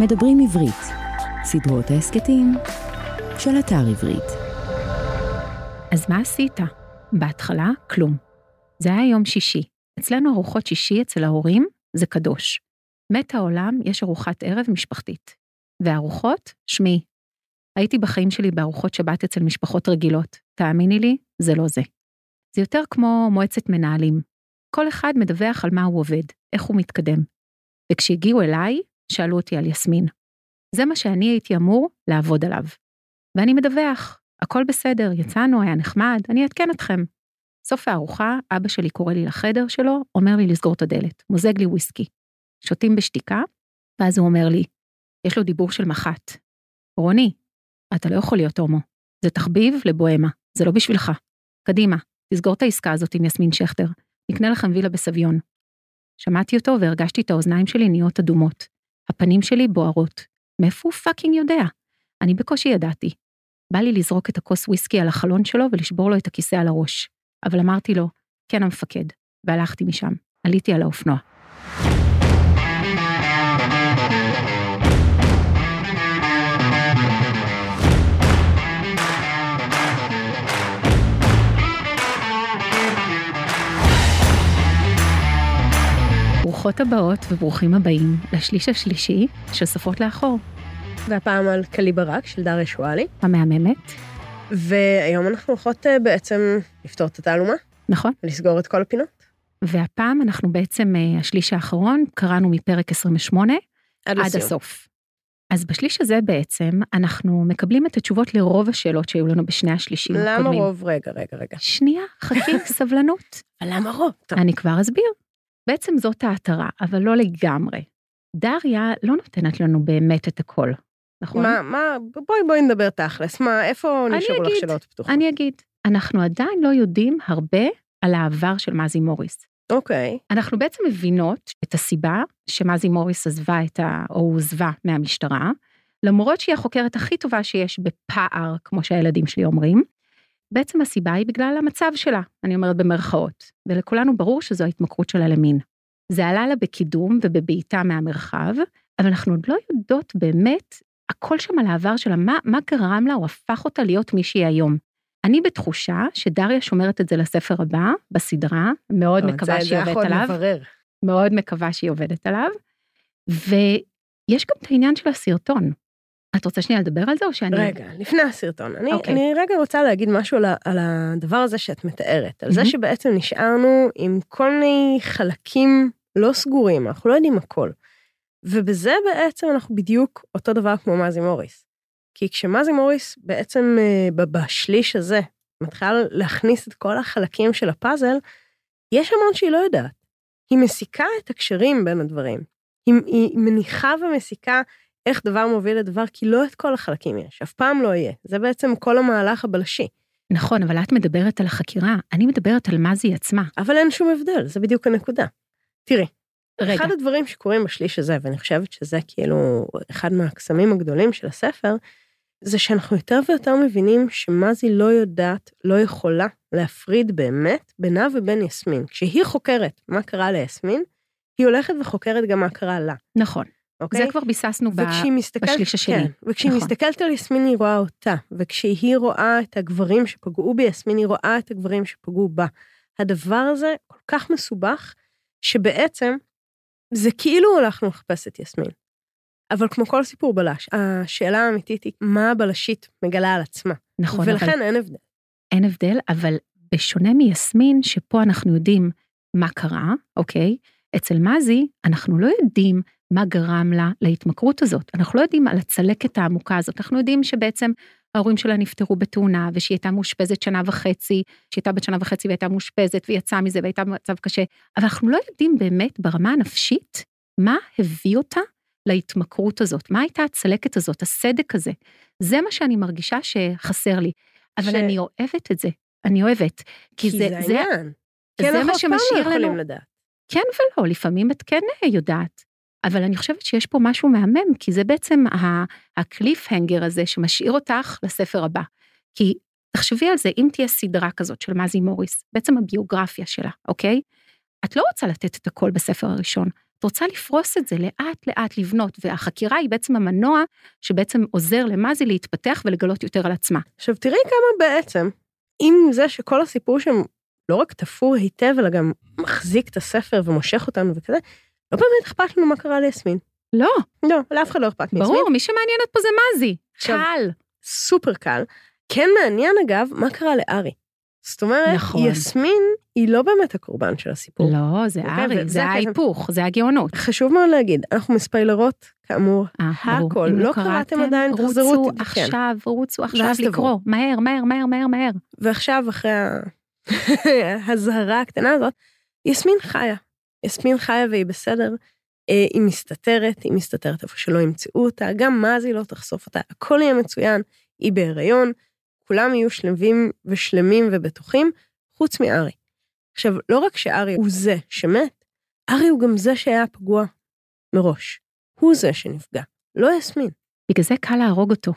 מדברים עברית, סדרות ההסכתים של אתר עברית. אז מה עשית? בהתחלה, כלום. זה היה יום שישי. אצלנו ארוחות שישי אצל ההורים זה קדוש. מת העולם, יש ארוחת ערב משפחתית. וארוחות, שמי. הייתי בחיים שלי בארוחות שבת אצל משפחות רגילות. תאמיני לי, זה לא זה. זה יותר כמו מועצת מנהלים. כל אחד מדווח על מה הוא עובד, איך הוא מתקדם. וכשהגיעו אליי, שאלו אותי על יסמין. זה מה שאני הייתי אמור לעבוד עליו. ואני מדווח, הכל בסדר, יצאנו, היה נחמד, אני אעדכן אתכם. סוף הארוחה, אבא שלי קורא לי לחדר שלו, אומר לי לסגור את הדלת, מוזג לי וויסקי. שותים בשתיקה, ואז הוא אומר לי, יש לו דיבור של מח"ט. רוני, אתה לא יכול להיות הומו. זה תחביב לבוהמה, זה לא בשבילך. קדימה, תסגור את העסקה הזאת עם יסמין שכטר, נקנה לכם וילה בסביון. שמעתי אותו והרגשתי את האוזניים שלי נהיות אדומות. הפנים שלי בוערות. מאיפה הוא fucking יודע? אני בקושי ידעתי. בא לי לזרוק את הכוס וויסקי על החלון שלו ולשבור לו את הכיסא על הראש. אבל אמרתי לו, כן המפקד, והלכתי משם. עליתי על האופנוע. ברוכות הבאות וברוכים הבאים לשליש השלישי של שפות לאחור, והפעם על קליברק של דריה שואלי. המהממת, והיום אנחנו הולכות אה, בעצם לפתור את התעלומה, נכון? לסגור את כל הפינות. והפעם אנחנו בעצם, אה, השליש האחרון, קראנו מפרק 28 עד עד. הסוף. אז בשליש הזה בעצם, אנחנו מקבלים את התשובות לרוב השאלות שהיו לנו בשני השלישים למה הקודמים. רוב? רגע, רגע, רגע. שנייה, חכי, סבלנות. למה רוב? טוב, אני כבר אסביר. בעצם זאת ההתרה, אבל לא לגמרי. דריה לא נותנת לנו באמת את הכל, נכון? מה, מה, בואי, בואי נדבר תכלס. מה, איפה נשארו לך שאלות פתוחות? אני אגיד, אנחנו עדיין לא יודעים הרבה על העבר של מזי מוריס. אוקיי. אנחנו בעצם מבינות את הסיבה שמזי מוריס עזבה את ה... או הוזבה מהמשטרה, למרות שהיא החוקרת הכי טובה שיש בפער, כמו שהילדים שלי אומרים. בעצם הסיבה היא בגלל המצב שלה, אני אומרת במרכאות, ולכולנו ברור שזו ההתמכרות שלה למין. זה עלה לה בקידום ובבעיטה מהמרחב, אבל אנחנו עוד לא יודעות באמת הכל שם על העבר שלה, מה, מה גרם לה או הפך אותה להיות מי שהיא היום. אני בתחושה שדריה שומרת את זה לספר הבא, בסדרה, מאוד טוב, מקווה זה- שהיא עובדת עליו. לברר. מאוד מקווה שהיא עובדת עליו. ויש גם את העניין של הסרטון. את רוצה שנייה לדבר על זה או שאני... רגע, לפני הסרטון, אני, אוקיי. אני רגע רוצה להגיד משהו על, על הדבר הזה שאת מתארת, על זה מהמם. שבעצם נשארנו עם כל מיני חלקים לא סגורים, אנחנו לא יודעים הכל. ובזה בעצם אנחנו בדיוק אותו דבר כמו מזי מוריס. כי כשמזי מוריס בעצם אה, בשליש הזה מתחילה להכניס את כל החלקים של הפאזל, יש המון שהיא לא יודעת. היא מסיקה את הקשרים בין הדברים. היא, היא מניחה ומסיקה איך דבר מוביל לדבר, כי לא את כל החלקים יש, אף פעם לא יהיה. זה בעצם כל המהלך הבלשי. נכון, אבל את מדברת על החקירה, אני מדברת על מזי עצמה. אבל אין שום הבדל, זה בדיוק הנקודה. תראי, רגע, אחד הדברים שקורים בשליש הזה, ואני חושבת שזה כאילו אחד מהקסמים הגדולים של הספר, זה שאנחנו יותר ויותר מבינים שמזי לא יודעת, לא יכולה להפריד באמת בינה ובין יסמין. כשהיא חוקרת מה קרה ליסמין, היא הולכת וחוקרת גם מה קרה לה, נכון, אוקיי? זה כבר ביססנו מסתכלת, בשליש השני. כן, וכשהיא נכון. מסתכלת על יסמין היא רואה אותה, וכשהיא רואה את הגברים שפגעו ביסמין היא רואה את הגברים שפגעו בה. הדבר הזה כל כך מסובך, שבעצם זה כאילו הלכנו לחפש את יסמין. אבל כמו כל סיפור בלש, השאלה האמיתית היא מה הבלשית מגלה על עצמה. נכון, אבל ולכן אין הבדל. אין הבדל, אבל בשונה מיסמין, שפה אנחנו יודעים מה קרה, אוקיי? אצל מזי, אנחנו לא יודעים מה גרם לה להתמכרות הזאת. אנחנו לא יודעים על הצלקת העמוקה הזאת. אנחנו יודעים שבעצם ההורים שלה נפטרו בתאונה, ושהיא הייתה מאושפזת שנה וחצי, שהיא הייתה בת שנה וחצי והייתה מאושפזת, ויצאה מזה והייתה במצב קשה. אבל אנחנו לא יודעים באמת ברמה הנפשית מה הביא אותה להתמכרות הזאת, מה הייתה הצלקת הזאת, הסדק הזה. זה מה שאני מרגישה שחסר לי. אבל ש- אני אוהבת את זה, אני אוהבת. כי זה, זה, העניין. זה כן, מה אף פעם לא שמשאיר לנו- לדעת. כן ולא, לפעמים את כן יודעת. אבל אני חושבת שיש פה משהו מהמם, כי זה בעצם הקליפהנגר הזה שמשאיר אותך לספר הבא. כי תחשבי על זה, אם תהיה סדרה כזאת של מזי מוריס, בעצם הביוגרפיה שלה, אוקיי? את לא רוצה לתת את הכל בספר הראשון. את רוצה לפרוס את זה לאט לאט לבנות, והחקירה היא בעצם המנוע שבעצם עוזר למזי להתפתח ולגלות יותר על עצמה. עכשיו תראי כמה בעצם, עם זה שכל הסיפור שם לא רק תפור היטב, אלא גם מחזיק את הספר ומושך אותנו וכזה, לא באמת אכפת לנו מה קרה ליסמין. לא, לא, לאף אחד לא אכפת מיסמין. ברור, מי שמעניינת פה זה מזי. קל. סופר קל. כן מעניין אגב, מה קרה לארי. זאת אומרת, נכון. יסמין היא לא באמת הקורבן של הסיפור. לא, זה אוקיי, ארי, זה. ההיפוך, זה הגאונות. חשוב מאוד להגיד, אנחנו מספיילרות, כאמור, אה. הכל. אם לא קראתם עדיין, תחזרו, רוצו תתקן. עכשיו, רוצו עכשיו. לקרוא, מהר, מהר, מהר, מהר, מהר. ועכשיו, אחרי ההזהרה הקטנה הזאת, יסמין חיה. יסמין חיה והיא בסדר. אה, היא מסתתרת, היא מסתתרת איפה שלא ימצאו אותה, גם מזי לא תחשוף אותה, הכל יהיה מצוין, היא בהיריון, כולם יהיו שלווים ושלמים ובטוחים, חוץ מארי. עכשיו, לא רק שארי הוא זה שמת, ארי הוא גם זה שהיה פגוע מראש. הוא זה שנפגע, לא יסמין. בגלל זה קל להרוג אותו.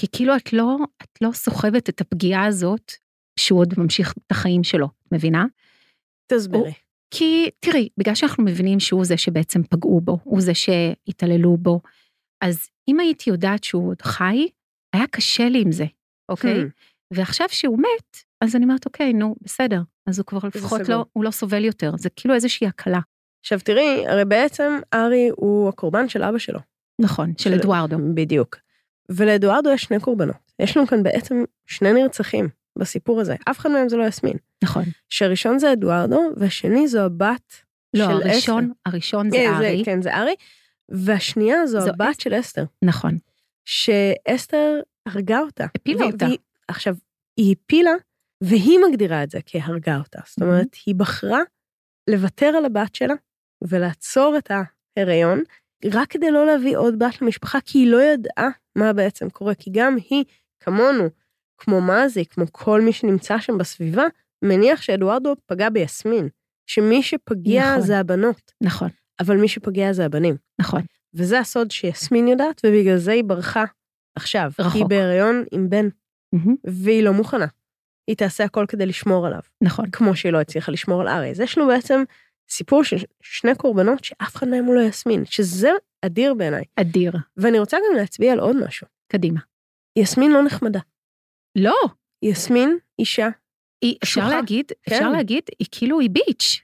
כי כאילו את לא, את לא סוחבת את הפגיעה הזאת, שהוא עוד ממשיך את החיים שלו, מבינה? תסבירי. כי תראי, בגלל שאנחנו מבינים שהוא זה שבעצם פגעו בו, הוא זה שהתעללו בו, אז אם הייתי יודעת שהוא עוד חי, היה קשה לי עם זה, אוקיי? Hmm. ועכשיו שהוא מת, אז אני אומרת, אוקיי, נו, בסדר. אז הוא כבר לפחות. לא, הוא לא סובל יותר, זה כאילו איזושהי הקלה. עכשיו תראי, הרי בעצם ארי הוא הקורבן של אבא שלו. נכון, של אדוארדו. בדיוק. ולאדוארדו יש שני קורבנות. יש לנו כאן בעצם שני נרצחים בסיפור הזה. אף אחד מהם זה לא יסמין. נכון. שהראשון זה אדוארדו, והשני זו הבת לא, של הראשון, אסתר. הראשון זה אה, ארי. כן, זה ארי. והשנייה זו זו הבת של אסתר. נכון. שאסתר הרגה אותה. הפילה אותה. והיא- עכשיו, היא הפילה, והיא מגדירה את זה כהרגה אותה. זאת Mhm. אומרת, היא בחרה לוותר על הבת שלה ולעצור את ההיריון, רק כדי לא להביא עוד בת למשפחה, כי היא לא ידעה מה בעצם קורה. כי גם היא, כמונו, כמו מזי, כמו כל מי שנמצא שם בסביבה, מניח שאדוארדו פגע ביסמין. שמי שפגיע נכון. זה הבנות, נכון, אבל מי שפגיע זה הבנים. נכון. וזה הסוד שיסמין יודעת, ובגלל זה היא ברחה עכשיו. כי היא רחוק. בהיריון עם בן, מהמם, והיא לא מוכנה. היא תעשה הכל כדי לשמור עליו, נכון. כמו שהיא לא הצליחה לשמור על ארי. אז יש לנו בעצם סיפור של שני קורבנות שאף אחד מהם הוא לא יסמין, שזה אדיר בעיניי. אדיר. ואני רוצה גם להצביע על עוד משהו. קדימה. יסמין לא נחמדה. לא, יסמין אישה, היא, אפשר קשוחה. להגיד, כן. אפשר להגיד, היא כאילו היא ביץ'.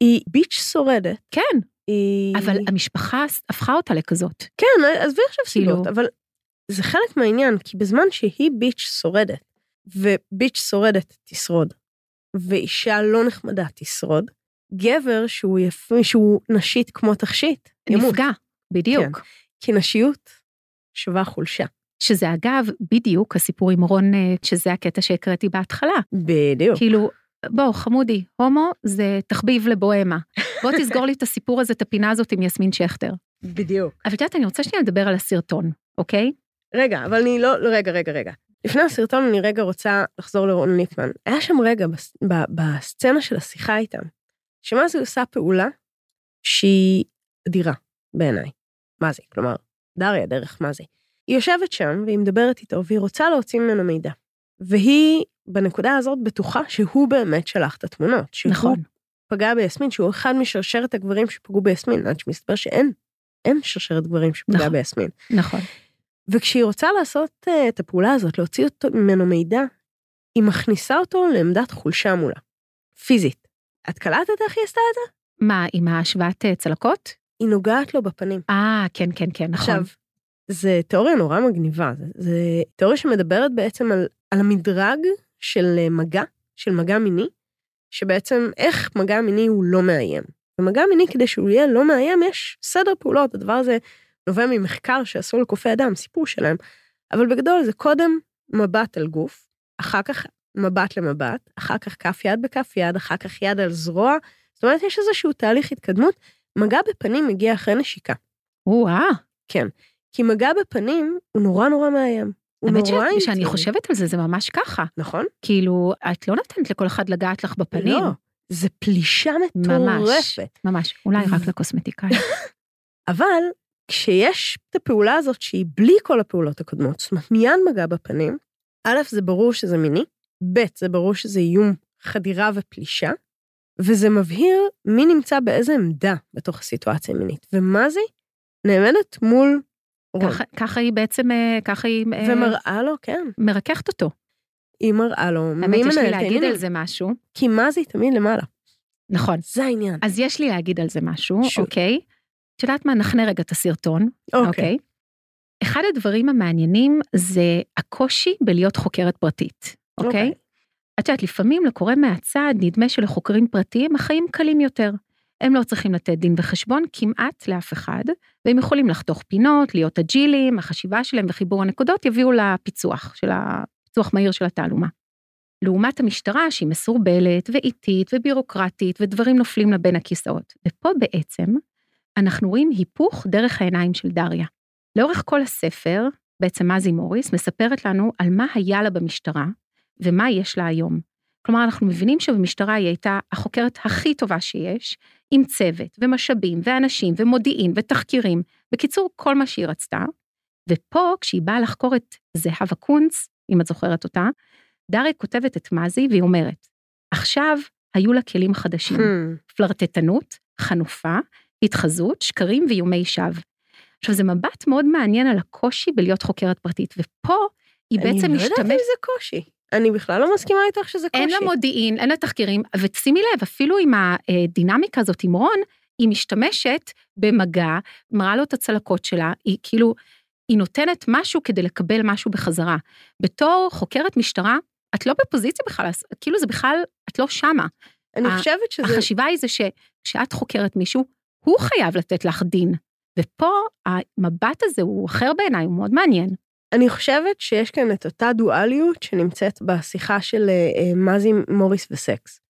היא ביץ' שורדת. כן, היא... אבל המשפחה הפכה אותה לכזאת. כן, עזבי עכשיו כאילו- סיבות, אבל זה חלק מהעניין, כי בזמן שהיא ביץ' שורדת, וביץ' שורדת תשרוד, ואישה לא נחמדה תשרוד, גבר שהוא יפה, שהוא נשית כמו תכשיט, ימות. נפגע, בדיוק. כי נשיות שווה חולשה. שזה אגב, בדיוק הסיפור עם רון, אה, שזה הקטע שהקראתי בהתחלה. בדיוק. כאילו, בוא, חמודי, הומו זה תחביב לבוהמה. בוא תסגור לי את הסיפור הזה, את הפינה הזאת עם יסמין שכטר. בדיוק. אבל את יודעת, אני רוצה שנייה לדבר על הסרטון, אוקיי? רגע, אבל אני לא, רגע, רגע, רגע. לפני הסרטון אני רגע רוצה לחזור לרון ליפמן. היה שם רגע בס, ב, בסצנה של השיחה איתם, שמה זה עושה פעולה שהיא אדירה בעיניי. מה זה? כלומר, דריה דרך מה זה. היא יושבת שם והיא מדברת איתו והיא רוצה להוציא ממנו מידע. והיא בנקודה הזאת בטוחה שהוא באמת שלח את התמונות. שהוא נכון. פגע ביסמין, שהוא אחד משרשרת הגברים שפגעו ביסמין, עד שמסתבר שאין, אין שרשרת גברים שפגע נכון. ביסמין. נכון. וכשהיא רוצה לעשות uh, את הפעולה הזאת, להוציא אותו ממנו מידע, היא מכניסה אותו לעמדת חולשה מולה. פיזית. את קלטת איך היא עשתה את זה? מה, עם ההשוואת אה, צלקות? היא נוגעת לו בפנים. אה, כן, כן, כן, נכון. עכשיו, זה תיאוריה נורא מגניבה. זה, תיאוריה שמדברת בעצם על, על המדרג של אה, מגע, של מגע מיני, שבעצם איך מגע מיני הוא לא מאיים. ומגע מיני, כדי שהוא יהיה לא מאיים, יש סדר פעולות. הדבר הזה נובע ממחקר שעשו לקופי אדם, סיפור שלהם. אבל בגדול זה קודם מבט על גוף, אחר כך מבט למבט, אחר כך כף יד בכף יד, אחר כך יד על זרוע. זאת אומרת, יש איזשהו תהליך התקדמות. מגע בפנים מגיע אחרי נשיקה. או-אה. כי מגע בפנים הוא נורא נורא מאיים. הוא האמת שאני. חושבת על זה, זה ממש ככה. נכון? כאילו, את לא נותנת לכל אחד לגעת לך בפנים. לא. זה פלישה ממש. מטורפת. ממש, אולי רק לקוסמטיקאי. אבל כשיש את הפעולה הזאת שהיא בלי כל הפעולות הקודמות, זאת אומרת מיד מגע בפנים, א', זה ברור שזה מיני, ב', זה ברור שזה איום חדירה ופלישה, וזה מבהיר מי נמצא באיזה עמדה בתוך הסיטואציה המינית, ומה זה? נעמדת מול. ככה, ככה היא בעצם, אה, ככה היא אה, ומראה לו, כן, מרככת אותו. היא מראה לו מי האמת, יש לי מנהל את להגיד. על זה משהו. כי מה זה תמיד למעלה. נכון. זה העניין. אז יש לי להגיד על זה משהו, שוט. אוקיי? את יודעת מה? נחנה רגע את הסרטון, אוקיי. אוקיי? אחד הדברים המעניינים זה הקושי בלהיות חוקרת פרטית, אוקיי? אוקיי. את יודעת, לפעמים לקורא מהצד נדמה שלחוקרים פרטיים החיים קלים יותר. הם לא צריכים לתת דין וחשבון כמעט לאף אחד, והם יכולים לחתוך פינות, להיות אג'ילים, החשיבה שלהם וחיבור הנקודות יביאו לפיצוח, של הפיצוח מהיר של התעלומה. לעומת המשטרה שהיא מסורבלת ואיטית ובירוקרטית ודברים נופלים לה בין הכיסאות. ופה בעצם אנחנו רואים היפוך דרך העיניים של דריה. לאורך כל הספר, בעצם מזי מוריס מספרת לנו על מה היה לה במשטרה ומה יש לה היום. כלומר, אנחנו מבינים שבמשטרה היא הייתה החוקרת הכי טובה שיש, עם צוות ומשאבים ואנשים ומודיעין ותחקירים, בקיצור, כל מה שהיא רצתה. ופה, כשהיא באה לחקור את זהבה קונץ, אם את זוכרת אותה, דריה כותבת את מזי והיא אומרת, עכשיו היו לה כלים חדשים, Hmm. פלרטטנות, חנופה, התחזות, שקרים ואיומי שווא. עכשיו, זה מבט מאוד מעניין על הקושי בלהיות חוקרת פרטית, ופה היא בעצם אני לא יודעת אם משתמשת... זה קושי. אני בכלל לא מסכימה איתך שזה קושי. אין לה מודיעין, אין לה תחקירים, ושימי לב, אפילו עם הדינמיקה הזאת עם רון, היא משתמשת במגע, מראה לו את הצלקות שלה, היא כאילו, היא נותנת משהו כדי לקבל משהו בחזרה. בתור חוקרת משטרה, את לא בפוזיציה בכלל, כאילו זה בכלל, את לא שמה. אני חושבת שזה... החשיבה היא זה שכשאת חוקרת מישהו, הוא חייב לתת לך דין. ופה המבט הזה הוא אחר בעיניי, הוא מאוד מעניין. אני חושבת שיש כאן את אותה דואליות שנמצאת בשיחה של אה, אה, מזי מוריס וסקס.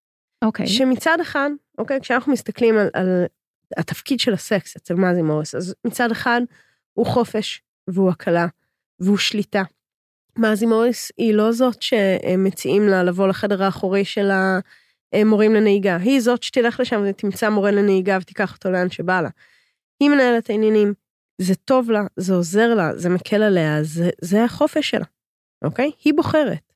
אוקיי. שמצד אחד, אוקיי, כשאנחנו מסתכלים על, על התפקיד של הסקס אצל מזי מוריס, אז מצד אחד הוא חופש והוא הקלה והוא שליטה. מזי מוריס היא לא זאת שמציעים לה לבוא לחדר האחורי של המורים לנהיגה, היא זאת שתלך לשם ותמצא מורה לנהיגה ותיקח אותו לאן שבא לה. היא מנהלת העניינים, זה טוב לה, זה עוזר לה, זה מקל עליה, זה, זה החופש שלה, אוקיי? היא בוחרת.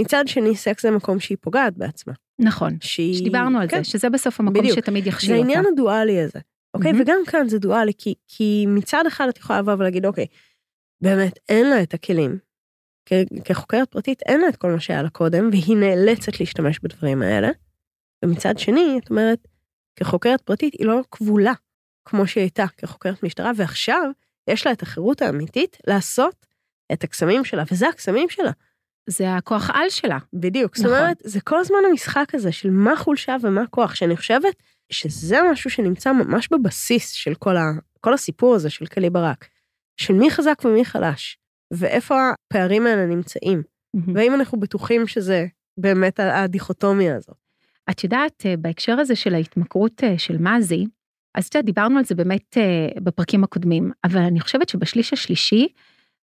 מצד שני, סקס זה מקום שהיא פוגעת בעצמה. נכון. שהיא... שדיברנו על כן, זה, שזה בסוף המקום בדיוק. שתמיד זה יכשיל אותה. העניין הדואלי הזה, אוקיי? מהמם. וגם כאן זה דואלי, כי, כי מצד אחד את יכולה לבוא ולהגיד, אוקיי, באמת, אין לה את הכלים. כ- כחוקרת פרטית, אין לה את כל מה שהיה לה קודם, והיא נאלצת להשתמש בדברים האלה. ומצד שני, את אומרת, כחוקרת פרטית, היא לא כבולה, כמו שהיא הייתה כחוקרת משטרה, ועכשיו יש לה את החירות האמיתית לעשות את הקסמים שלה, וזה הקסמים שלה. זה הכוח על שלה. בדיוק. זאת נכון. אומרת, זה כל הזמן המשחק הזה של מה חולשה ומה כוח, שאני חושבת שזה משהו שנמצא ממש בבסיס של כל, ה, כל הסיפור הזה של קלי ברק. של מי חזק ומי חלש, ואיפה הפערים האלה נמצאים, והאם אנחנו בטוחים שזה באמת הדיכוטומיה הזאת. את יודעת, אה, בהקשר הזה של ההתמכרות אה, של מזי, אז את יודעת, דיברנו על זה באמת אה, בפרקים הקודמים, אבל אני חושבת שבשליש השלישי,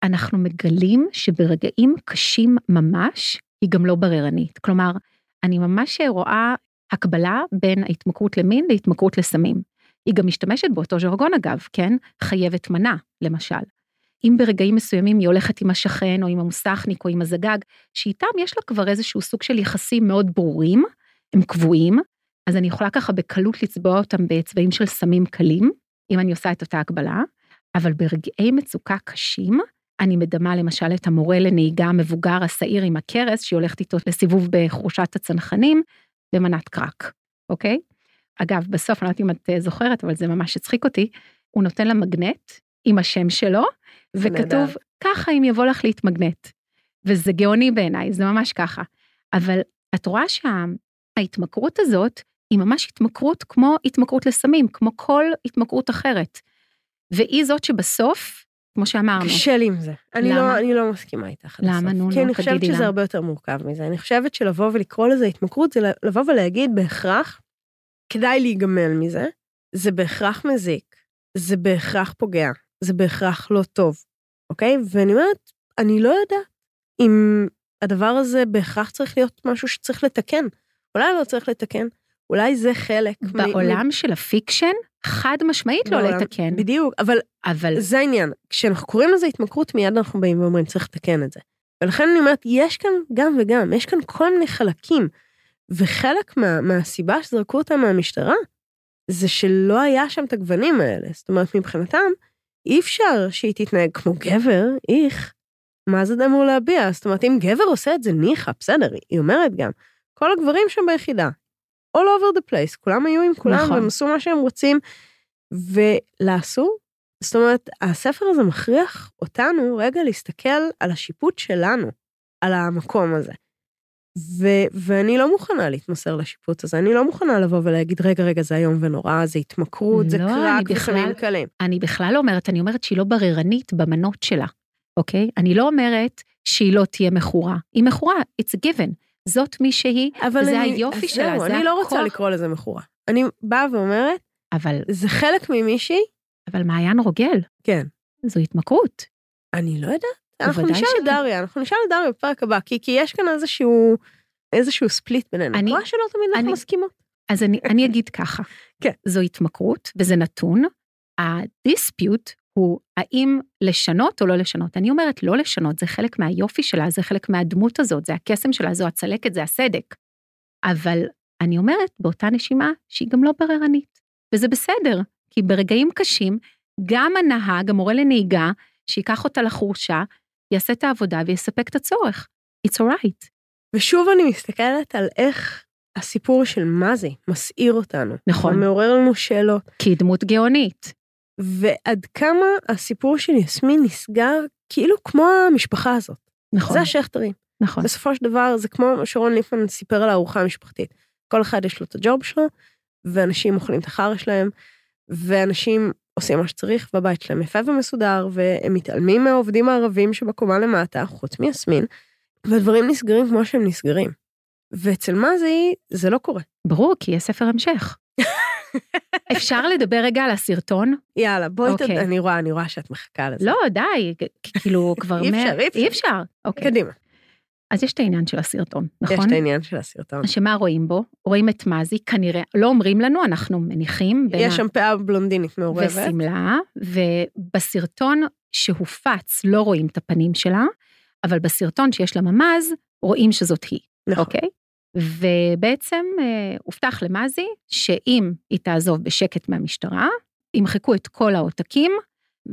אנחנו מגלים שברגעים קשים ממש, היא גם לא בררנית. כלומר, אני ממש רואה הקבלה בין ההתמכרות למין להתמכרות לסמים. היא גם משתמשת באותו ז'רגון אגב, כן? חייבת מנה, למשל. אם ברגעים מסוימים היא הולכת עם השכן או עם המוסכניק או עם הזגג, שאיתם יש לה כבר איזשהו סוג של יחסים מאוד ברורים, הם קבועים, אז אני יכולה ככה בקלות לצבוע אותם בצבעים של סמים קלים, אם אני עושה את אותה הקבלה, אבל ברגעי מצוקה קשים, אני מדמה למשל את המורה לנהיגה המבוגר השעיר עם הכרס, שהיא הולכת איתו לסיבוב בחורשת הצנחנים, במנת קרק, אוקיי? אגב, בסוף, אני לא יודעת אם את אה, זוכרת, אבל זה ממש הצחיק אותי, הוא נותן לה מגנט עם השם שלו, וכתוב. ככה אם יבוא לך להתמגנט. וזה גאוני בעיניי, זה ממש ככה. אבל את רואה שההתמכרות הזאת היא ממש התמכרות כמו התמכרות לסמים, כמו כל התמכרות אחרת. והיא זאת שבסוף, כמו שאמרנו, קשה לי עם זה. אני למה? לא, אני לא מסכימה איתך. למה? הסוף. נו, כי נו, אני חושבת שזה למה. הרבה יותר מורכב מזה. אני חושבת שלבוא ולקרוא לזה התמכרות, זה לבוא ולהגיד בהכרח, כדאי להיגמל מזה, זה בהכרח מזיק, זה בהכרח פוגע, זה בהכרח לא טוב, אוקיי? ואני אומרת, אני לא יודעת אם הדבר הזה בהכרח צריך להיות משהו שצריך לתקן. אולי לא צריך לתקן, אולי זה חלק. מ- בעולם של ה fiction, חד משמעית לא לתקן, בדיוק, אבל אבל זה העניין. כשאנחנו קוראים לזה התמכרות, מיד אנחנו באים ואומרים, צריך לתקן את זה. ולכן אני אומרת, יש כאן גם וגם, יש כאן כל מיני חלקים. וחלק מה, מהסיבה שזרקו אותה מהמשטרה, זה שלא היה שם את הגוונים האלה. זאת אומרת, מבחינתם, אי אפשר שהיא תתנהג כמו גבר, איך. מה זה אמור להביע? זאת אומרת, אם גבר עושה את זה, ניחא, בסדר, היא אומרת גם. כל הגברים שם ביחידה, all over the place, כולם היו עם כולם, נכון. והם עשו מה שהם רוצים, ולעשו. זאת אומרת, הספר הזה מכריח אותנו רגע להסתכל על השיפוט שלנו, על המקום הזה. ו- ואני לא מוכנה להתמסר לשיפוט הזה, אני לא מוכנה לבוא ולהגיד, רגע, רגע, זה איום ונורא, זה התמכרות, לא, זה קרק וחמים קלים. אני בכלל לא אומרת, אני אומרת שהיא לא בררנית במנות שלה, אוקיי? אני לא אומרת שהיא לא תהיה מכורה. היא מכורה, it's a given. זאת מי שהיא, וזה אני, היופי שלה, זהו, זה אני לא רוצה לקרוא לזה מכורה. אני באה ואומרת, אבל... זה חלק ממישהי. אבל מעיין רוגל. כן. זו התמכרות. אני לא יודעת. אנחנו נשאל את דריה, אנחנו נשאל את דריה בפרק הבא, כי, כי יש כאן איזשהו, איזשהו ספליט בינינו. אני רואה שלא תמיד אנחנו מסכימות. אז אני, אני אגיד ככה, כן. זו התמכרות וזה נתון. הדיספיוט הוא האם לשנות או לא לשנות. אני אומרת לא לשנות, זה חלק מהיופי שלה, זה חלק מהדמות הזאת, זה הקסם שלה, זו הצלקת, זה הסדק. אבל אני אומרת באותה נשימה שהיא גם לא בררנית, וזה בסדר, כי ברגעים קשים, גם הנהג, המורה לנהיגה, שייקח אותה לחורשה, יעשה את העבודה ויספק את הצורך. It's alright. ושוב אני מסתכלת על איך הסיפור של מה זה מסעיר אותנו. נכון. מעורר לנו שאלות. כי היא דמות גאונית. ועד כמה הסיפור של יסמין נסגר כאילו כמו המשפחה הזאת. נכון. זה השכטרים. נכון. בסופו של דבר זה כמו שרון ליפמן סיפר על הארוחה המשפחתית. כל אחד יש לו את הג'וב שלו, ואנשים אוכלים את החרא שלהם, ואנשים עושים מה שצריך, והבית שלהם יפה ומסודר, והם מתעלמים מהעובדים הערבים שבקומה למטה, חוץ מיסמין, והדברים נסגרים כמו שהם נסגרים. ואצל מזי זה לא קורה. ברור, כי יש ספר המשך. אפשר לדבר רגע על הסרטון? יאללה, בואי, okay. תד... אוקיי. אני רואה, אני רואה שאת מחכה לזה. לא, די, כאילו כבר... אי אפשר, אי אפשר. אי אפשר, אוקיי. קדימה. אז יש את העניין של הסרטון, נכון? יש את העניין של הסרטון. שמה רואים בו? רואים את מזי, כנראה, לא אומרים לנו, אנחנו מניחים. יש שם פאה בלונדינית מעורבת. ושמלה, ובסרטון שהופץ לא רואים את הפנים שלה, אבל בסרטון שיש לה ממ"ז, רואים שזאת היא. נכון. אוקיי? ובעצם אה, הובטח למזי שאם היא תעזוב בשקט מהמשטרה, ימחקו את כל העותקים,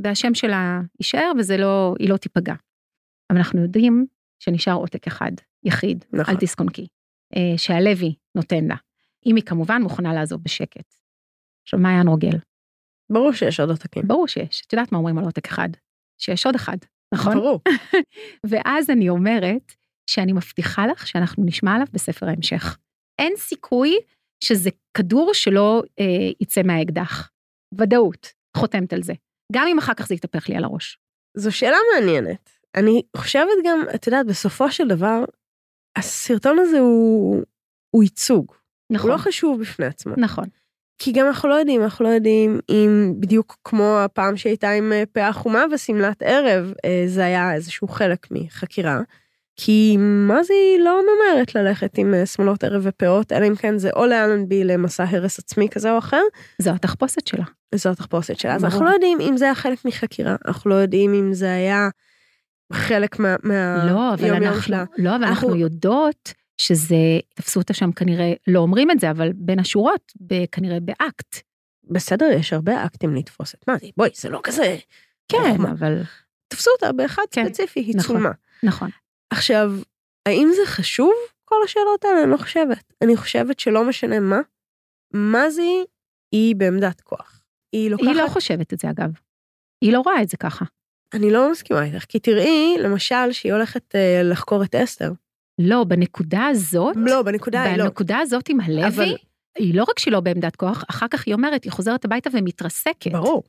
והשם שלה יישאר וזה לא, היא לא תיפגע. אבל אנחנו יודעים שנשאר עותק אחד, יחיד, נכון. אל תסקונקי, אה, שהלוי נותן לה. אם היא כמובן מוכנה לעזוב בשקט. עכשיו, מה היה רוגל? ברור שיש עוד עותקים. ברור שיש. את יודעת מה אומרים על עותק אחד? שיש עוד אחד, נכון? ברור. ואז אני אומרת שאני מבטיחה לך שאנחנו נשמע עליו בספר ההמשך. אין סיכוי שזה כדור שלא אה, יצא מהאקדח. ודאות, חותמת על זה. גם אם אחר כך זה יתהפך לי על הראש. זו שאלה מעניינת. אני חושבת גם, את יודעת, בסופו של דבר, הסרטון הזה הוא, הוא ייצוג. נכון. הוא לא חשוב בפני עצמו. נכון. כי גם אנחנו לא יודעים, אנחנו לא יודעים אם בדיוק כמו הפעם שהייתה עם אה, פאה חומה ושמלת ערב, אה, זה היה איזשהו חלק מחקירה. כי מה זה היא לא ממהרת ללכת עם אה, שמאלות ערב ופאות, אלא אם כן זה או לאלנבי למסע הרס עצמי כזה או אחר. זו התחפושת שלה. זו התחפושת שלה. אז אנחנו לא יודעים אם זה היה חלק מחקירה, אנחנו לא יודעים אם זה היה חלק לא, אבל יום אנחנו, שלה. לא, אבל אנחנו... יודעות שזה, תפסו אותה שם כנראה, לא אומרים את זה, אבל בין השורות, כנראה באקט. בסדר, יש הרבה אקטים לתפוס את מה זה, בואי, זה לא כזה. כן, אבל... תפסו אותה באחד כן, ספציפי, היא נכון, צולמה. נכון. עכשיו, האם זה חשוב, כל השאלות האלה? אני לא חושבת. אני חושבת שלא משנה מה, מה זה היא בעמדת כוח. היא לוקחת... היא לא חושבת את זה, אגב. היא לא רואה את זה ככה. אני לא מסכימה איתך, כי תראי, למשל, שהיא הולכת uh, לחקור את אסתר. לא, בנקודה הזאת, לא, בנקודה היא לא. בנקודה הזאת עם הלוי, אבל... היא לא רק שהיא לא בעמדת כוח, אחר כך היא אומרת, היא חוזרת הביתה ומתרסקת. ברור.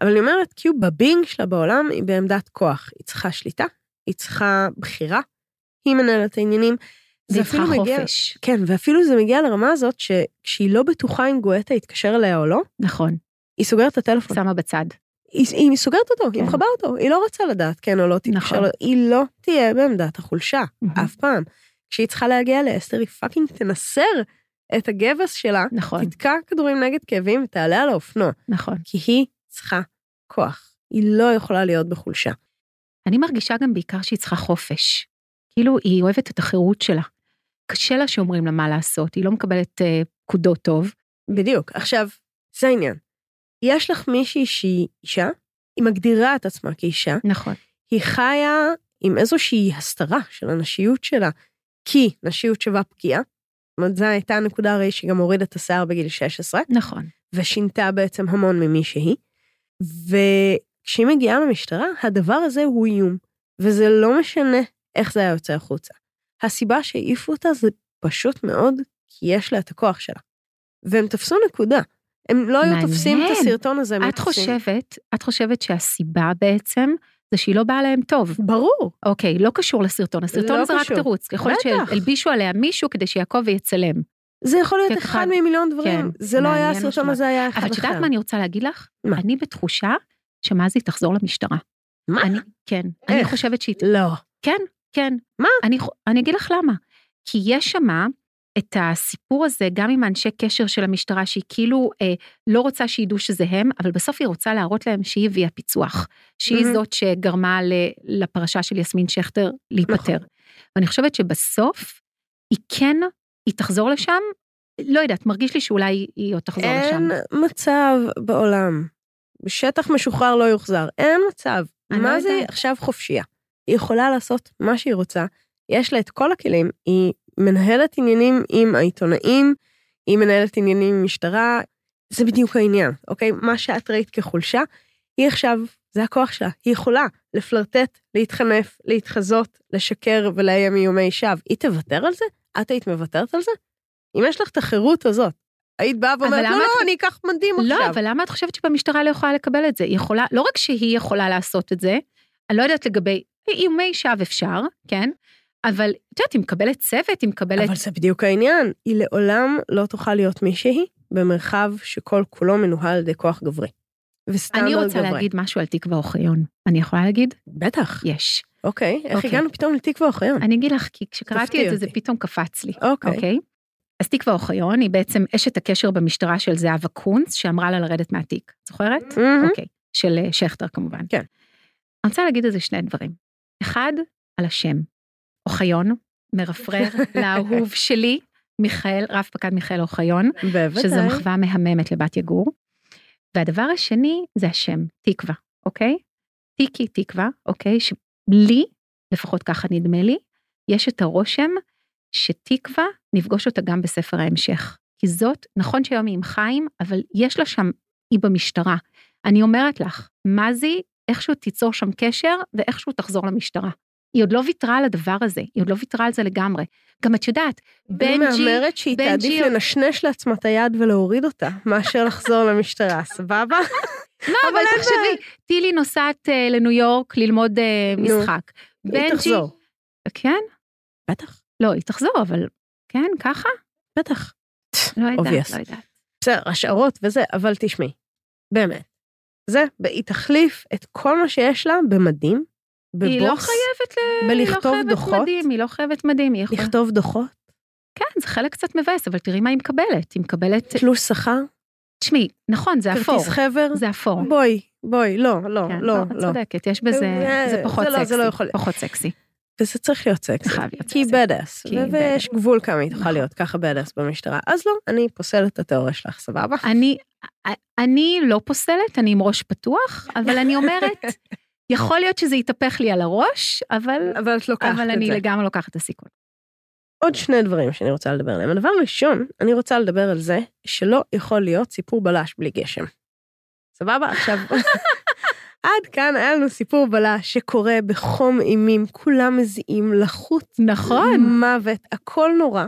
אבל אני אומרת, כאילו בבינג שלה בעולם היא בעמדת כוח. היא צריכה שליטה, היא צריכה בחירה, היא מנהלת העניינים. זה אפילו מגיע... חופש. כן, ואפילו זה מגיע לרמה הזאת שכשהיא לא בטוחה אם גואטה יתקשר אליה או לא, נכון. היא סוגרת את הטלפון. שמה בצד. היא, היא סוגרת אותו, כן. היא מחברת אותו, היא לא רוצה לדעת כן או לא תתקשר, נכון. לו, היא לא תהיה בעמדת החולשה, Mhm. אף פעם. כשהיא צריכה להגיע לאסתר, היא fucking תנסר את הגבס שלה, נכון, תתקע כדורים נגד כאבים ותעלה על האופנוע, נכון. כי היא צריכה כוח, היא לא יכולה להיות בחולשה. אני מרגישה גם בעיקר שהיא צריכה חופש. כאילו, היא אוהבת את החירות שלה. קשה לה שאומרים לה מה לעשות, היא לא מקבלת אה, פקודות טוב. בדיוק. עכשיו, זה העניין. יש לך מישהי שהיא אישה, היא מגדירה את עצמה כאישה, נכון. היא חיה עם איזושהי הסתרה של הנשיות שלה, כי נשיות שווה פגיעה. זאת אומרת, זו הייתה הנקודה הרי שהיא גם הורידה את השיער בגיל 16, נכון. ושינתה בעצם המון ממי שהיא. וכשהיא מגיעה למשטרה, הדבר הזה הוא איום, וזה לא משנה איך זה היה יוצא החוצה. הסיבה שהעיפו אותה זה פשוט מאוד כי יש לה את הכוח שלה. והם תפסו נקודה. הם לא היו מעניין. תופסים את הסרטון הזה. את תופסים- חושבת, את חושבת שהסיבה בעצם זה שהיא לא באה להם טוב. ברור. אוקיי, לא קשור לסרטון, הסרטון לא זה רק קשור. תירוץ. יכול להיות. שהלבישו עליה מישהו כדי שיעקוב ויצלם. זה יכול להיות כן, אחד ממיליון דברים. כן, זה לא היה הסרטון. הזה, היה אחד אבל אחר. את יודעת מה אני רוצה להגיד לך? מה? אני בתחושה שמזי תחזור למשטרה. מה? אני, כן. אני איך? חושבת שהיא... לא. כן, כן. מה? אני, אני אגיד לך למה. כי יש שמה את הסיפור הזה, גם עם האנשי קשר של המשטרה, שהיא כאילו אה, לא רוצה שידעו שזה הם, אבל בסוף היא רוצה להראות להם שהיא הביאה פיצוח. שהיא מהמם. זאת שגרמה ל, לפרשה של יסמין שכטר להיפטר. נכון. ואני חושבת שבסוף, היא כן, היא תחזור לשם, לא יודעת, מרגיש לי שאולי היא עוד תחזור לשם. אין מצב בעולם. בשטח משוחרר לא יוחזר. אין מצב. אני לא מה זה יודעת. עכשיו חופשייה? היא יכולה לעשות מה שהיא רוצה, יש לה את כל הכלים, היא מנהלת עניינים עם העיתונאים, היא מנהלת עניינים עם משטרה, זה בדיוק העניין, אוקיי? מה שאת ראית כחולשה, היא עכשיו, זה הכוח שלה, היא יכולה לפלרטט, להתחנף, להתחזות, לשקר ולאיים איומי שווא. היא תוותר על זה? את היית מוותרת על זה? אם יש לך את החירות הזאת, היית באה ואומרת, לא, לא, את- אני אקח מדים לא, עכשיו. אבל למה את חושבת שבמשטרה לא יכולה לקבל את זה? היא יכולה, לא רק שהיא יכולה לעשות את זה, אני לא יודעת לגבי איומי שווא אפשר, כן? אבל את יודעת, היא מקבלת צוות, היא מקבלת... אבל זה בדיוק העניין, היא לעולם לא תוכל להיות מישהי במרחב שכל כולו מנוהל על ידי כוח גברי. וסטנדרט אני גברי. רוצה להגיד משהו על תקווה אוחיון. אני יכולה להגיד? בטח. יש. אוקיי, איך אוקיי. הגענו פתאום לתקווה אוחיון? אני אגיד לך, כי כשקראתי את זה, זה אותי. פתאום קפץ לי. אוקיי. אוקיי? אז תקווה אוחיון היא בעצם אשת הקשר במשטרה של זהבה קונץ, שאמרה לה לרדת מהתיק. זוכרת? מהמם. אוקיי. של אה, שכטר כמובן. כן. אני רוצה להגיד על זה שני דברים. אחד, על השם. אוחיון, מרפרר לאהוב שלי, מיכאל, רב פקד מיכאל אוחיון, בוודאי. שזו מחווה מהממת לבת יגור. והדבר השני זה השם, תקווה, אוקיי? תיקי תקווה, אוקיי? שלי, לפחות ככה נדמה לי, יש את הרושם שתקווה, נפגוש אותה גם בספר ההמשך. כי זאת, נכון שהיום היא עם חיים, אבל יש לה שם, היא במשטרה. אני אומרת לך, מזי, איכשהו תיצור שם קשר, ואיכשהו תחזור למשטרה. היא עוד לא ויתרה על הדבר הזה, היא עוד לא ויתרה על זה לגמרי. גם את יודעת, היא בנג'י, מהמרת שהיא תעדיף לנשנש לעצמה את היד ולהוריד אותה, מאשר לחזור למשטרה, סבבה? לא, אבל תחשבי, טילי נוסעת אה, לניו יורק ללמוד אה, משחק. היא בנג'י- תחזור. כן? בטח, לא, היא תחזור, אבל כן, ככה? בטח. לא יודעת. לא יודעת. בסדר, השערות וזה, אבל תשמעי, באמת. זה, היא תחליף את כל מה שיש לה במדים, בבוס, היא לא חייבת ל... בלכתוב היא לא חייבת דוחות? מדים, היא לא חייבת מדים, היא יכולה... לכתוב דוחות, כן, זה חלק קצת מבאס, אבל תראי מה היא מקבלת. היא מקבלת... תלוש שכר, תשמעי, נכון, זה אפור. כרטיס חבר. זה אפור. בואי, בואי, לא, לא, כן, לא, את לא. צודקת, יש בזה... זה- זה פחות זה לא- זה סקסי. לא יכול- פחות סקסי. וזה צריך להיות סקסי. חייב להיות סקסי. בדאס, כי היא ויש. גבול כמה היא תוכל נכון. להיות ככה בדאס במשטרה. אז לא, אני פוסלת את התיאוריה שלך, סבבה? אני, אני לא פוסלת, אני עם ראש פתוח, אבל אני אומרת, יכול להיות שזה יתהפך לי על הראש, אבל, אבל את לוקחת אבל את אני זה. לגמרי לוקחת את הסיכון. עוד שני דברים שאני רוצה לדבר עליהם. הדבר הראשון, אני רוצה לדבר על זה שלא יכול להיות סיפור בלש בלי גשם. סבבה? עכשיו, עד כאן היה לנו סיפור בלש שקורה בחום אימים, כולם מזיעים, לחוץ, נכון. מוות, הכל נורא.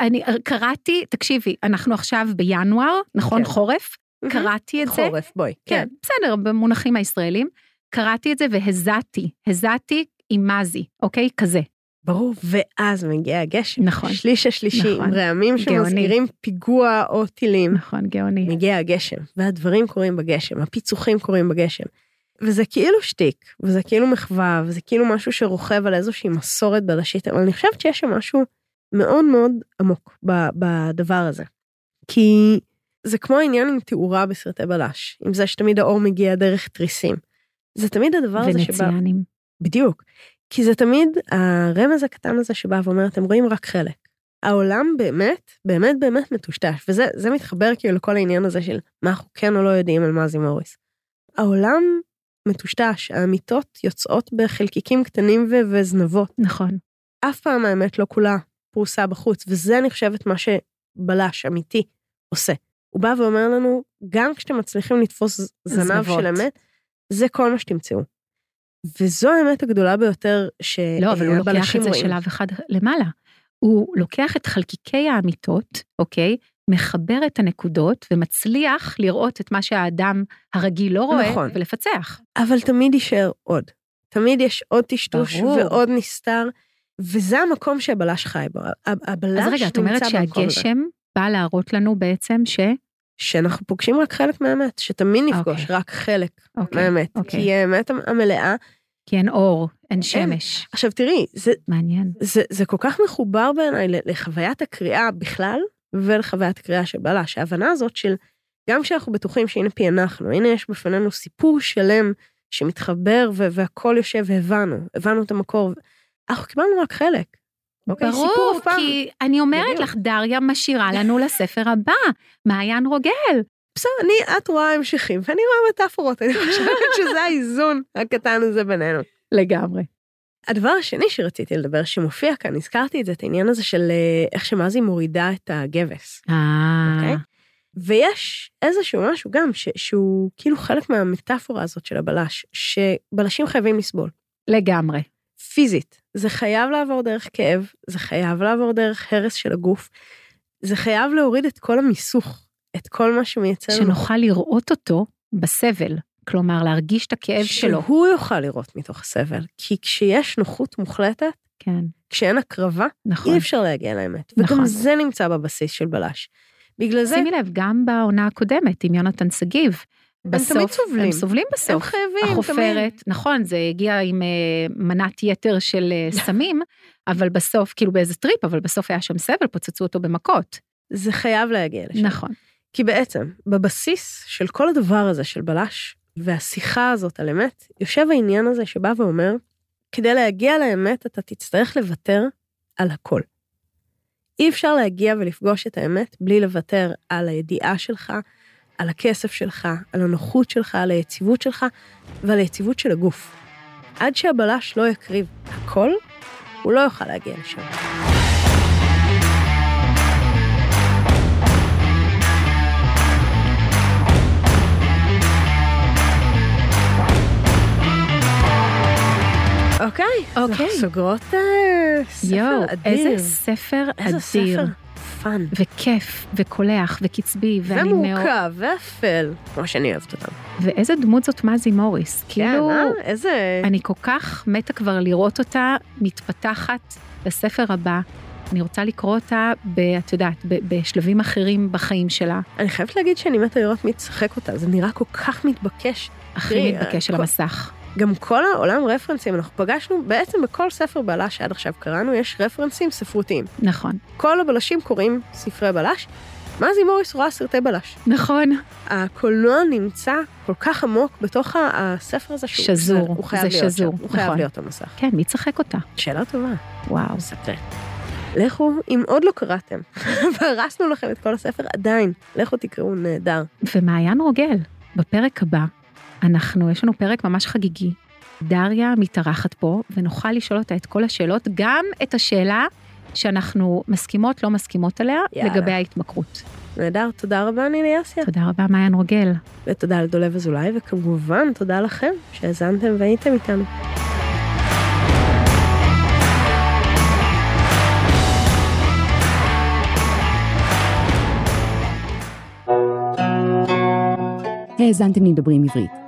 אני קראתי, תקשיבי, אנחנו עכשיו בינואר, נכון? כן. חורף? קראתי את זה. חורף, בואי. כן, בסדר, במונחים הישראלים. קראתי את זה והזעתי, הזעתי עם מזי, אוקיי? כזה. ברור. ואז מגיע הגשם. נכון. שליש השלישי, נכון. עם רעמים. שמזכירים פיגוע או טילים. נכון, גאוני. מגיע הגשם, והדברים קורים בגשם, הפיצוחים קורים בגשם. וזה כאילו שטיק, וזה כאילו מחווה, וזה כאילו משהו שרוכב על איזושהי מסורת בלשית, אבל אני חושבת שיש שם משהו מאוד מאוד עמוק בדבר הזה. כי זה כמו העניין עם תאורה בסרטי בלש, עם זה שתמיד האור מגיע דרך תריסים. זה תמיד הדבר הזה שבא... ונציאנים. בדיוק. כי זה תמיד הרמז הקטן הזה שבא ואומר, אתם רואים רק חלק. העולם באמת, באמת באמת מטושטש, וזה מתחבר כאילו לכל העניין הזה של מה אנחנו כן או לא יודעים על מאזי מוריס. העולם מטושטש, האמיתות יוצאות בחלקיקים קטנים ו- וזנבות. נכון. אף פעם האמת לא כולה פרוסה בחוץ, וזה אני חושבת מה שבלש אמיתי עושה. הוא בא ואומר לנו, גם כשאתם מצליחים לתפוס זנב זנבות. של אמת, זה כל מה שתמצאו. וזו האמת הגדולה ביותר שהבלשים לא, אבל הוא לוקח את זה רואים. שלב אחד למעלה. הוא לוקח את חלקיקי האמיתות, אוקיי? מחבר את הנקודות ומצליח לראות את מה שהאדם הרגיל לא רואה נכון. ולפצח. אבל תמיד יישאר עוד. תמיד יש עוד טשטוש. ועוד נסתר, וזה המקום שהבלש חי בו. הבלש אז רגע, את אומרת נמצא. שהגשם בא להראות לנו בעצם ש... שאנחנו פוגשים רק חלק מהאמת, שתמיד נפגוש אוקיי. רק חלק אוקיי, מהאמת. אוקיי. כי האמת המלאה, כי אין אור, אין שמש. עכשיו תראי, זה, מעניין. זה, זה כל כך מחובר בעיניי לחוויית הקריאה בכלל, ולחוויית הקריאה של בלש. ההבנה הזאת של, גם כשאנחנו בטוחים שהנה פענחנו, הנה יש בפנינו סיפור שלם שמתחבר ו- והכל יושב והבנו, הבנו את המקור, אנחנו קיבלנו רק חלק. אוקיי? סיפור ברור, אף פעם. כי אני אומרת בדיוק. לך, דריה משאירה לנו לספר הבא, מעיין רוגל. בסדר, אני, את רואה המשכים, ואני רואה מטאפורות, אני חושבת שזה האיזון הקטן הזה בינינו. לגמרי. הדבר השני שרציתי לדבר, שמופיע כאן, הזכרתי את זה, את העניין הזה של אה, איך שמזי מורידה את הגבס. אה, אוקיי? ויש איזשהו משהו גם ש, שהוא כאילו חלק מהמטאפורה הזאת של הבלש, שבלשים חייבים לסבול. לגמרי. פיזית. זה חייב לעבור דרך כאב, זה חייב לעבור דרך הרס של הגוף, זה חייב להוריד את כל המיסוך, את כל מה שמייצר. שנוכל לראות אותו בסבל. כלומר, להרגיש את הכאב שלו. שהוא יוכל לראות מתוך הסבל, כי כשיש נוחות מוחלטת, כן, כשאין הקרבה, נכון. אי אפשר להגיע לאמת. נכון. וגם זה נמצא בבסיס של בלש. בגלל זה, שימי לב, גם בעונה הקודמת עם יונתן שגיב. בסוף, תמיד סובלים. הם סובלים הם בסוף. חייבים, תמיד. החופרת, נכון, זה הגיע עם אה, מנת יתר של אה, סמים, אבל בסוף, כאילו באיזה טריפ, אבל בסוף היה שם סבל, פוצצו אותו במכות. זה חייב להגיע לשם. נכון. כי בעצם, בבסיס של כל הדבר הזה של בלש, והשיחה הזאת על אמת, יושב העניין הזה שבא ואומר, כדי להגיע לאמת אתה תצטרך לוותר על הכל. אי אפשר להגיע ולפגוש את האמת בלי לוותר על הידיעה שלך, על הכסף שלך, על הנוחות שלך, על היציבות שלך ועל היציבות של הגוף. עד שהבלש לא יקריב הכל, הוא לא יוכל להגיע לשם. אוקיי, אוקיי. סוגרות אה, ספר יואו, אדיר. איזה ספר איזה אדיר. ספר fun. וכיף, וקולח, וקצבי, ואני מאוד... ומורכב, ואפל, כמו שאני אוהבת אותם. ואיזה דמות זאת מזי מוריס. כאילו, כן, אה? איזה... אני כל כך מתה כבר לראות אותה מתפתחת לספר הבא. אני רוצה לקרוא אותה, ב, את יודעת, ב, בשלבים אחרים בחיים שלה. אני חייבת להגיד שאני מתה לראות מי ישחק אותה, זה נראה כל כך מתבקש. הכי מתבקש על המסך. גם כל העולם רפרנסים, אנחנו פגשנו, בעצם בכל ספר בלש שעד עכשיו קראנו, יש רפרנסים ספרותיים. נכון. כל הבלשים קוראים ספרי בלש, מזי מוריס רואה סרטי בלש. נכון. הקולנוע נמצא כל כך עמוק בתוך הספר הזה שהוא שזור, הוא חייב זה להיות שזור, שם, הוא חייב נכון. להיות המסך. כן, מי צחק אותה? שאלה טובה. וואו. מסקרן. לכו, אם עוד לא קראתם, והרסנו לכם את כל הספר, עדיין, לכו תקראו נהדר. ומעיין רוגל, בפרק הבא, אנחנו, יש לנו פרק ממש חגיגי. דריה מתארחת פה, ונוכל לשאול אותה את כל השאלות, גם את השאלה שאנחנו מסכימות, לא מסכימות עליה, יאללה. לגבי ההתמכרות. נהדר, תודה רבה נילי אסיה, תודה רבה, מעיין רוגל. ותודה לדולב אזולאי, וכמובן, תודה לכם שהאזנתם והייתם איתנו. האזנתם לדברים עברית.